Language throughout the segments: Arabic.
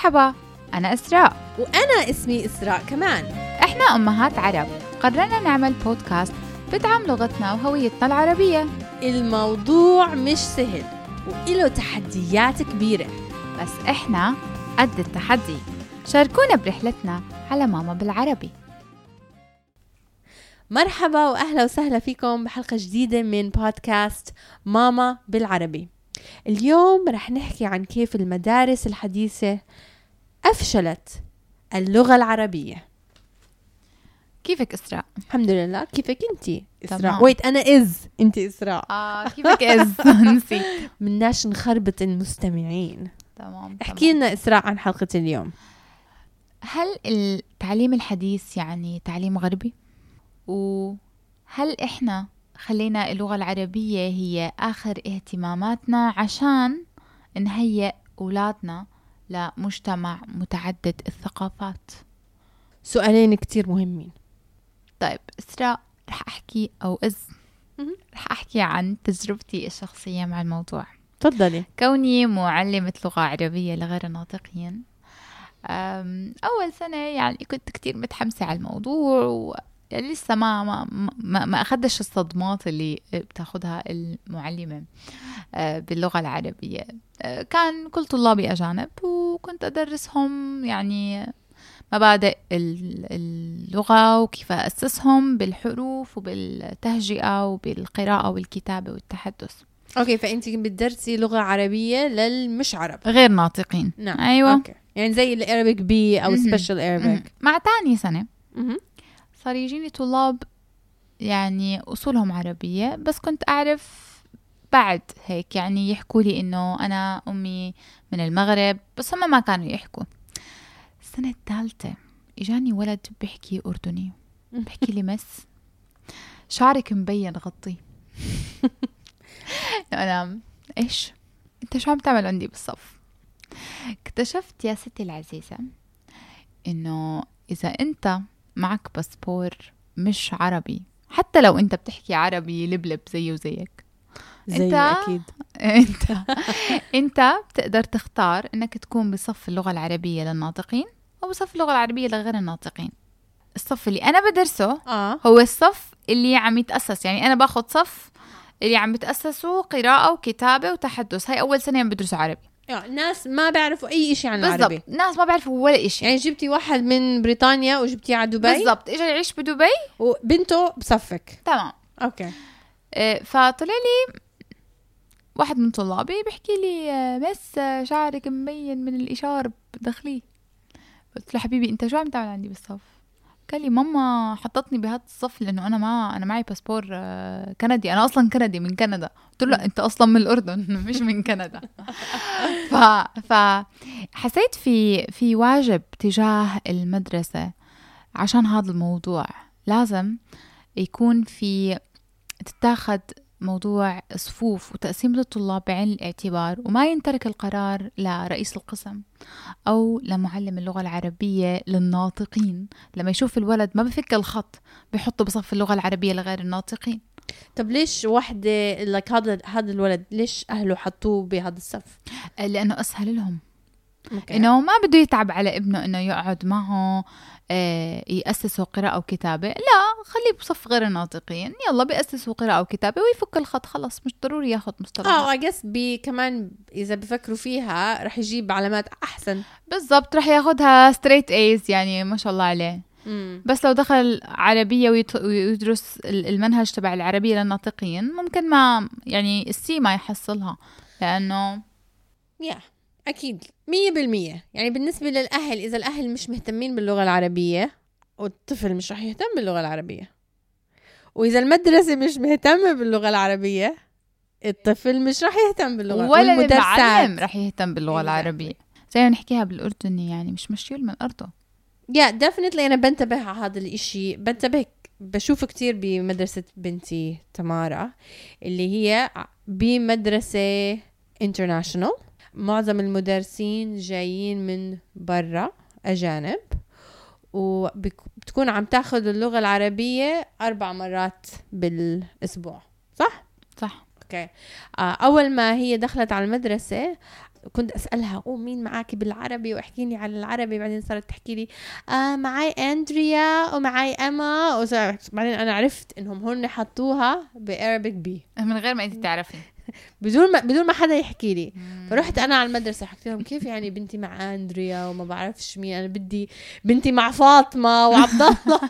مرحبا أنا إسراء. وأنا اسمي إسراء كمان. إحنا أمهات عرب. قررنا نعمل بودكاست بدعم لغتنا وهويتنا العربية. الموضوع مش سهل وإله تحديات كبيرة. بس إحنا قد التحدي. شاركونا برحلتنا على ماما بالعربي. مرحبا وأهلا وسهلا فيكم بحلقة جديدة من بودكاست ماما بالعربي. اليوم رح نحكي عن كيف المدارس الحديثة أفشلت اللغة العربية. كيفك إسراء؟ الحمد لله. كيفك انتي إسراء. ويت أنا إز انتي إسراء. آه كيفك إز؟ نسيت. مناش نخربط المستمعين. تمام احكي لنا إسراء عن حلقة اليوم. هل التعليم الحديث يعني تعليم غربي؟ وهل إحنا خلينا اللغة العربية هي آخر اهتماماتنا عشان نهيئ أولادنا لمجتمع متعدد الثقافات؟ سؤالين كتير مهمين. طيب إسراء رح أحكي أو إز. رح أحكي عن تجربتي الشخصية مع الموضوع. تفضلي. كوني معلمة لغة عربية لغير الناطقين أول سنة يعني كنت كتير متحمسة على الموضوع يعني لسه ما ما ما, ما الصدمات اللي بتاخدها المعلمة أه، باللغة العربية. أه، كان كل طلابي أجانب وكنت أدرسهم يعني مبادئ ال- اللغة وكيف أسسهم بالحروف وبالتهجئة وبالقراءة والكتابة والتحدث. Okay فانت بتدرسي لغة عربية للمش عرب. غير ناطقين. نعم أيوة. Okay. يعني زي ال Arabic B أو مهم. special مهم. Arabic مع تاني سنة. صار يجيني طلاب يعني أصولهم عربية بس كنت أعرف بعد هيك يعني يحكوا لي إنه أنا أمي من المغرب بس هم ما كانوا يحكوا. السنة الثالثة إجاني ولد بيحكي أردني بحكي لي مس. شعرك مبين غطي أنا إيش؟ أنت شو عم تعمل عندي بالصف؟ اكتشفت يا ستي العزيزة إنه إذا أنت معك باسبور مش عربي. حتى لو أنت بتحكي عربي لبلب زيه وزيك. زي أنت- أكيد. أنت أنت بتقدر تختار إنك تكون بصف اللغة العربية للناطقين أو بصف اللغة العربية لغير الناطقين. الصف اللي أنا بدرسه آه. هو الصف اللي عم يتأسس. يعني أنا باخد صف اللي عم بتأسسوا قراءة وكتابة وتحدث. هاي أول سنة عم بدرسوا عربي. ناس ما بيعرفوا أي شيء عن العربي. بالضبط ناس ما بيعرفوا ولا إشي. يعني جبتي واحد من بريطانيا وجبتيه على دبي. بالضبط. إجا يعيش بدبي. وبنته بصفك. تمام. Okay. آه، فطلع لي واحد من طلابي بيحكي لي آه، Miss آه، شعرك مبين من الإشارب دخليه قلت له حبيبي أنت شو عم تعمل عندي بالصف؟ قال لي ماما حطتني بهذا الصف لأنه أنا ما أنا معي باسبور آه، كندي. أنا أصلا كندي من كندا. قلت له أنت أصلا من الأردن مش من كندا. ف ف حسيت في في واجب تجاه المدرسة عشان هذا الموضوع. لازم يكون في تتاخد موضوع صفوف وتقسيم الطلاب بعين الاعتبار وما ينترك القرار لرئيس القسم أو لمعلم اللغة العربية للناطقين. لما يشوف الولد ما بفك الخط بحطه بصف اللغة العربية لغير الناطقين. طب ليش وحدة لك هذا هذا الولد ليش أهله حطوه بهذا الصف؟ لأنه أسهل لهم. Okay. إنه ما بده يتعب على ابنه إنه يقعد معه آه، يأسسوا قراءة وكتابة. لا خليه بصف غير الناطقين. يلا بيأسسوا قراءة وكتابة ويفك الخط. خلص مش ضروري ياخد مصطلحات آه IGCSE كمان إذا بفكروا فيها رح يجيب علامات أحسن. بالضبط رح ياخدها straight A's يعني ما شاء الله عليه. امم بس لو دخل عربية ويدرس ال- المنهج تبع العربية للناطقين ممكن ما يعني ال C ما يحصلها لأنه يا أكيد مية بالمية. يعني بالنسبة للأهل إذا الأهل مش مهتمين باللغة العربية والطفل مش رح يهتم باللغة العربية. وإذا المدرسة مش مهتمة باللغة العربية الطفل مش رح يهتم باللغة ولا المعلم رح يهتم باللغة Exactly. العربية. زي ما نحكيها بالأردني يعني مش مشيول من أرضه. يا ديفنتلي أنا بنتبه على هذا الإشي. بنتبه بشوف كتير بمدرسة بنتي تمارا اللي هي بمدرسة international معظم المدرسين جايين من برا أجانب وبتكون عم تاخذ اللغة العربية أربع مرات بالأسبوع صح؟ صح. Okay. آه، أول ما هي دخلت على المدرسة كنت أسألها أو مين معك بالعربي؟ واحكي لي عن العربي. بعدين صارت تحكي لي آه معي أندريا ومعي إيما بعدين أنا عرفت إنهم هن حطوها ب Arabic B من غير ما انت تعرفي. بدون ما بدون ما حدا يحكي لي. فرحت أنا على المدرسة حكيت لهم كيف يعني بنتي مع أندريا وما بعرفش مين أنا بدي بنتي مع فاطمة وعبد الله.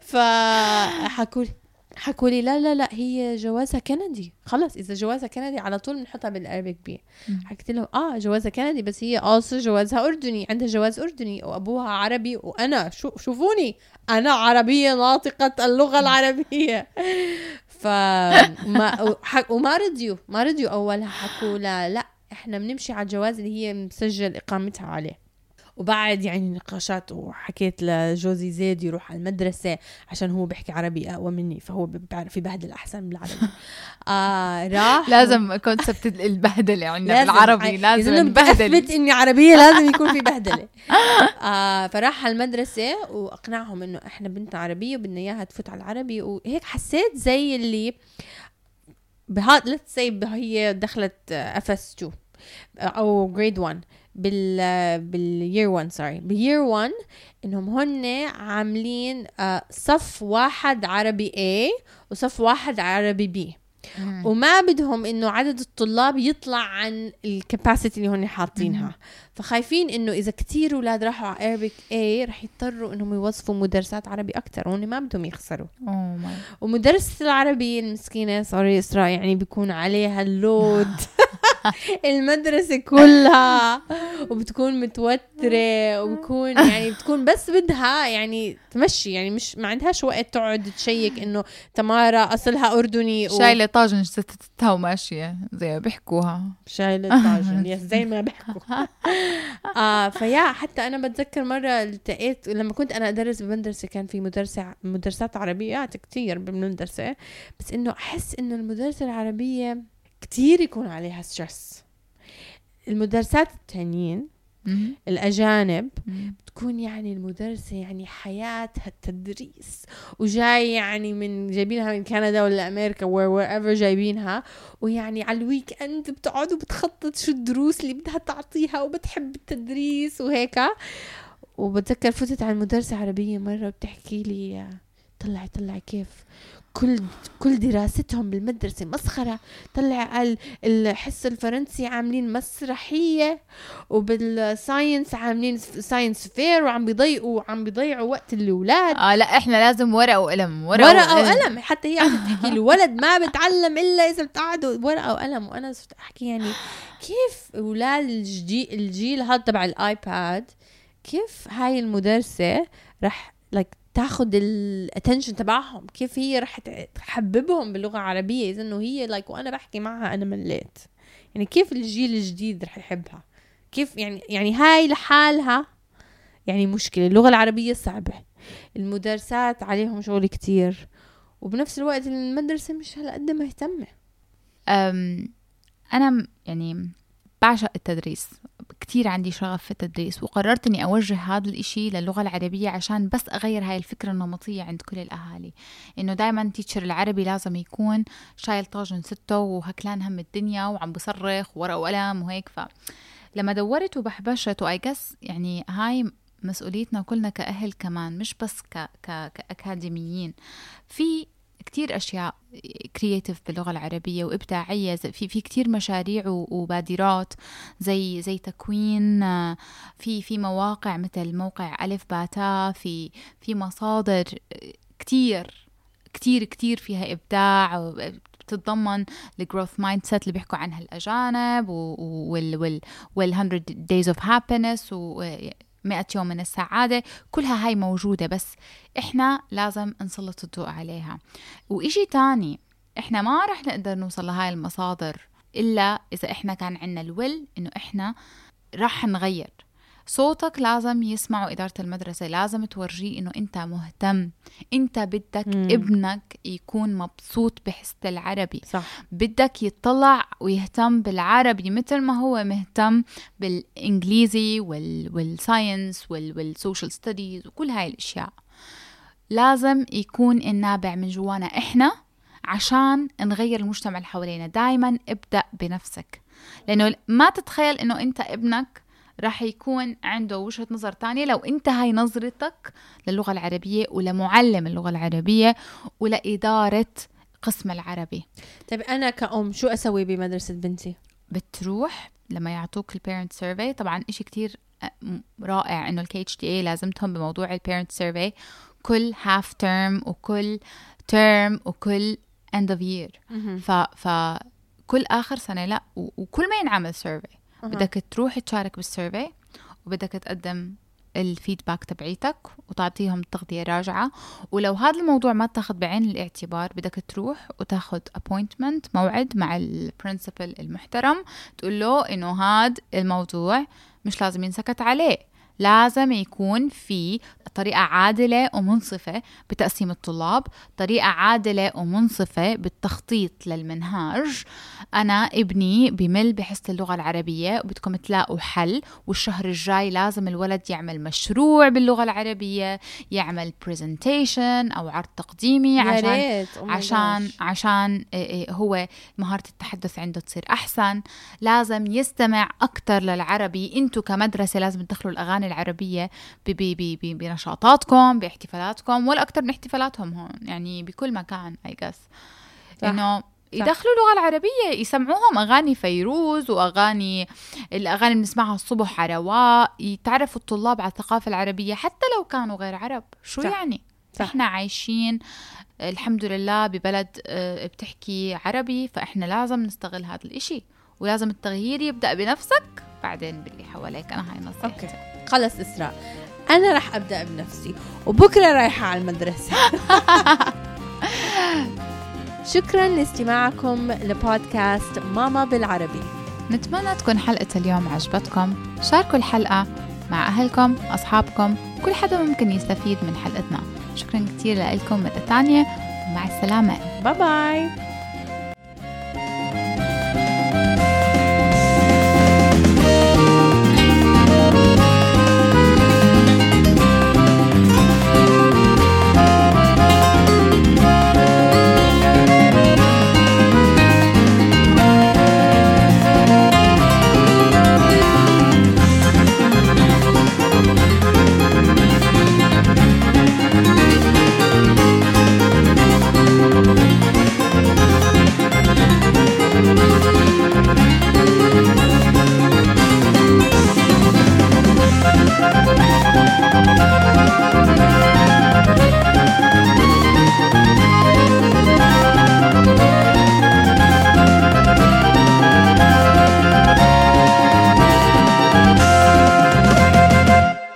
فحكوا لي حكوا لي لا لا لا هي جوازها كندي. خلص إذا جوازها كندي على طول بنحطها بال Arabic B حكيت لهم آه جوازها كندي بس هي أصلا جوازها أردني عندها جواز أردني وأبوها عربي وأنا شو شوفوني أنا عربية ناطقة اللغة العربية. ف ما وما رضيوا ما رضيوا أولها حكوا لا لا إحنا بنمشي على الجواز اللي هي مسجل إقامتها عليه. وبعد يعني نقاشات وحكيت لجوزي زيد يروح على المدرسة عشان هو بيحكي عربي أقوى مني فهو بيعرف يبهدل أحسن بالعربي آه راح لازم كونسبت البهدلة عندنا بالعربي لازم نبهدل. اثبت إني عربية لازم يكون في بهدلة. آه فراح على المدرسة وأقنعهم إنه إحنا بنتنا عربية وبدنا إياها تفوت على العربي. وهيك حسيت زي اللي بهاد let's say هي دخلت FS2 أو grade 1 بال بال year 1 sorry بال year 1 إنهم هن عاملين آه، صف واحد عربي A وصف واحد عربي B. وما بدهم إنه عدد الطلاب يطلع عن ال capacity اللي هن حاطينها. فخايفين إنه إذا كتير أولاد راحوا على Arabic A رح يضطروا إنهم يوظفوا مدرسات عربي أكثر وهن ما بدهم يخسروا. ومدرسة العربي المسكينة sorry إسراء يعني بيكون عليها ال load المدرسة كلها. وبتكون متوترة وبكون يعني بتكون بس بدها يعني تمشي يعني مش ما عندهاش وقت تقعد ت check إنه تمارا اصلها أردني و... شايلة طاجن ستتها وماشية زي ما بيحكوها. شايلة طاجن yes زي ما بيحكوا. آه فيا حتى أنا بتذكر مرة التقيت لما كنت أنا أدرس بمدرسة كان في مدرسة مدرسات عربيات كتير بالمدرسة بس إنه أحس إنه المدرسة العربية كتير يكون عليها stress المدرسات التانيين الأجانب بتكون يعني المدرسة يعني حياتها التدريس وجاي يعني من جايبينها من كندا ولا أمريكا wherever جايبينها ويعني على ال weekend بتقعد وبتخطط شو الدروس اللي بدها تعطيها وبتحب التدريس وهيك. وبتذكر فتت على المدرسة عربية مرة بتحكي لي طلعي طلعي كيف؟ كل كل دراستهم بالمدرسة مسخرة طلع الحصة الفرنسي عاملين مسرحية وبال science عاملين science fair وعم بيضيقوا وعم بيضيعوا وقت الأولاد. آه لا إحنا لازم ورقة وقلم ورقة, ورقة وقلم. وقلم. حتى هي عم تحكي الولد ما بتعلم إلا إذا بتقعدوا ورقة وقلم. وأنا صرت أحكي يعني كيف أولاد الجيل, الجيل هذا تبع ال iPad كيف هاي المدرسة رح like تاخد ال attention تبعهم. كيف هي رح تحببهم باللغة العربية؟ إذا إنه هي like like وأنا بحكي معها أنا مليت. يعني كيف الجيل الجديد رح يحبها؟ كيف يعني يعني هاي لحالها يعني مشكلة. اللغة العربية صعبة. المدرسات عليهم شغل كتير. وبنفس الوقت المدرسة مش هالقد مهتمه أنا يعني بعشق التدريس. كتير عندي شغف في التدريس وقررت إني أوجه هذا الإشي للغة العربية عشان بس أغير هاي الفكرة النمطية عند كل الأهالي. إنه دايما تيتشر العربي لازم يكون شايل طاجن ستة وهكلان هم الدنيا وعم بصرخ ورقة وقلم وهيك. ف لما دورت وبحبشت وأي يعني هاي مسؤوليتنا كلنا كأهل كمان مش بس ك... ك... كأكاديميين. في كتير أشياء creative باللغة العربية وإبداعية في في كتير مشاريع ومبادرات زي زي تكوين في في مواقع مثل موقع ألف باتا في في مصادر كتير كتير كتير فيها إبداع بتتضمن ال growth mindset اللي بيحكوا عنها الأجانب وال وال وال 100 days of happiness و مئة يوم من السعادة كلها هاي موجودة بس إحنا لازم نسلط الضوء عليها. وإشي تاني إحنا ما رح نقدر نوصل لهاي المصادر إلا إذا إحنا كان عنا الويل إنه إحنا رح نغير. صوتك لازم يسمعوا إدارة المدرسة لازم تورجيه إنه أنت مهتم. أنت بدك مم. ابنك يكون مبسوط بحصة العربي. صح. بدك يطلع ويهتم بالعربي مثل ما هو مهتم بالإنجليزي وال... وال science وال... وال social studies وكل هاي الأشياء. لازم يكون النابع من جوانا إحنا عشان نغير المجتمع اللي حوالينا. دايما ابدأ بنفسك. لأنه ما تتخيل إنه أنت ابنك راح يكون عنده وجهة نظر تانية. لو انت هاي نظرتك للغة العربية ولمعلم اللغة العربية ولإدارة قسم العربي. طيب أنا كأم شو أسوي بمدرسة بنتي؟ بتروح لما يعطوك ال parent survey طبعا إشي كتير آه، رائع إنه ال KHDA لازمتهم بموضوع ال parent survey كل half term وكل term وكل end of year ف ف كل آخر سنة لا وكل ما ينعمل survey بدك تروح تشارك بال survey وبدك تقدم ال feedback تبعيتك وتعطيهم تغذية راجعة. ولو هذا الموضوع ما تاخذ بعين الاعتبار بدك تروح وتاخذ appointment موعد مع البرنسبل المحترم تقول له إنه هذا الموضوع مش لازم ينسكت عليه. لازم يكون في طريقة عادلة ومنصفة بتقسيم الطلاب طريقة عادلة ومنصفة بالتخطيط للمنهاج. أنا ابني بمل بحصة اللغة العربية وبدكم تلاقوا حل والشهر الجاي لازم الولد يعمل مشروع باللغة العربية يعمل presentation أو عرض تقديمي عشان Oh عشان. عشان إيه إيه هو مهارة التحدث عنده تصير أحسن. لازم يستمع أكتر للعربي. أنتوا كمدرسة لازم تدخلوا الأغاني العربية بنشاطاتكم باحتفالاتكم ولا أكتر من احتفالاتهم هون يعني بكل مكان I guess. إنه يدخلوا اللغة العربية يسمعوهم أغاني فيروز وأغاني الأغاني اللي بنسمعها الصبح على رواق يتعرفوا الطلاب على الثقافة العربية حتى لو كانوا غير عرب. شو صح. يعني؟ صح. إحنا عايشين الحمد لله ببلد آه، بتحكي عربي فإحنا لازم نستغل هذا الإشي ولازم التغيير يبدأ بنفسك بعدين باللي حواليك. أنا هاي نصيحتي. خلص إسراء. أنا رح أبدأ بنفسي وبكرة رايحة على المدرسة. شكرا لاستماعكم لبودكاست ماما بالعربي. نتمنى تكون حلقة اليوم عجبتكم. شاركوا الحلقة مع أهلكم أصحابكم كل حدا ممكن يستفيد من حلقتنا. شكرا كتير لكم مرة تانية. ومع السلامة. باي باي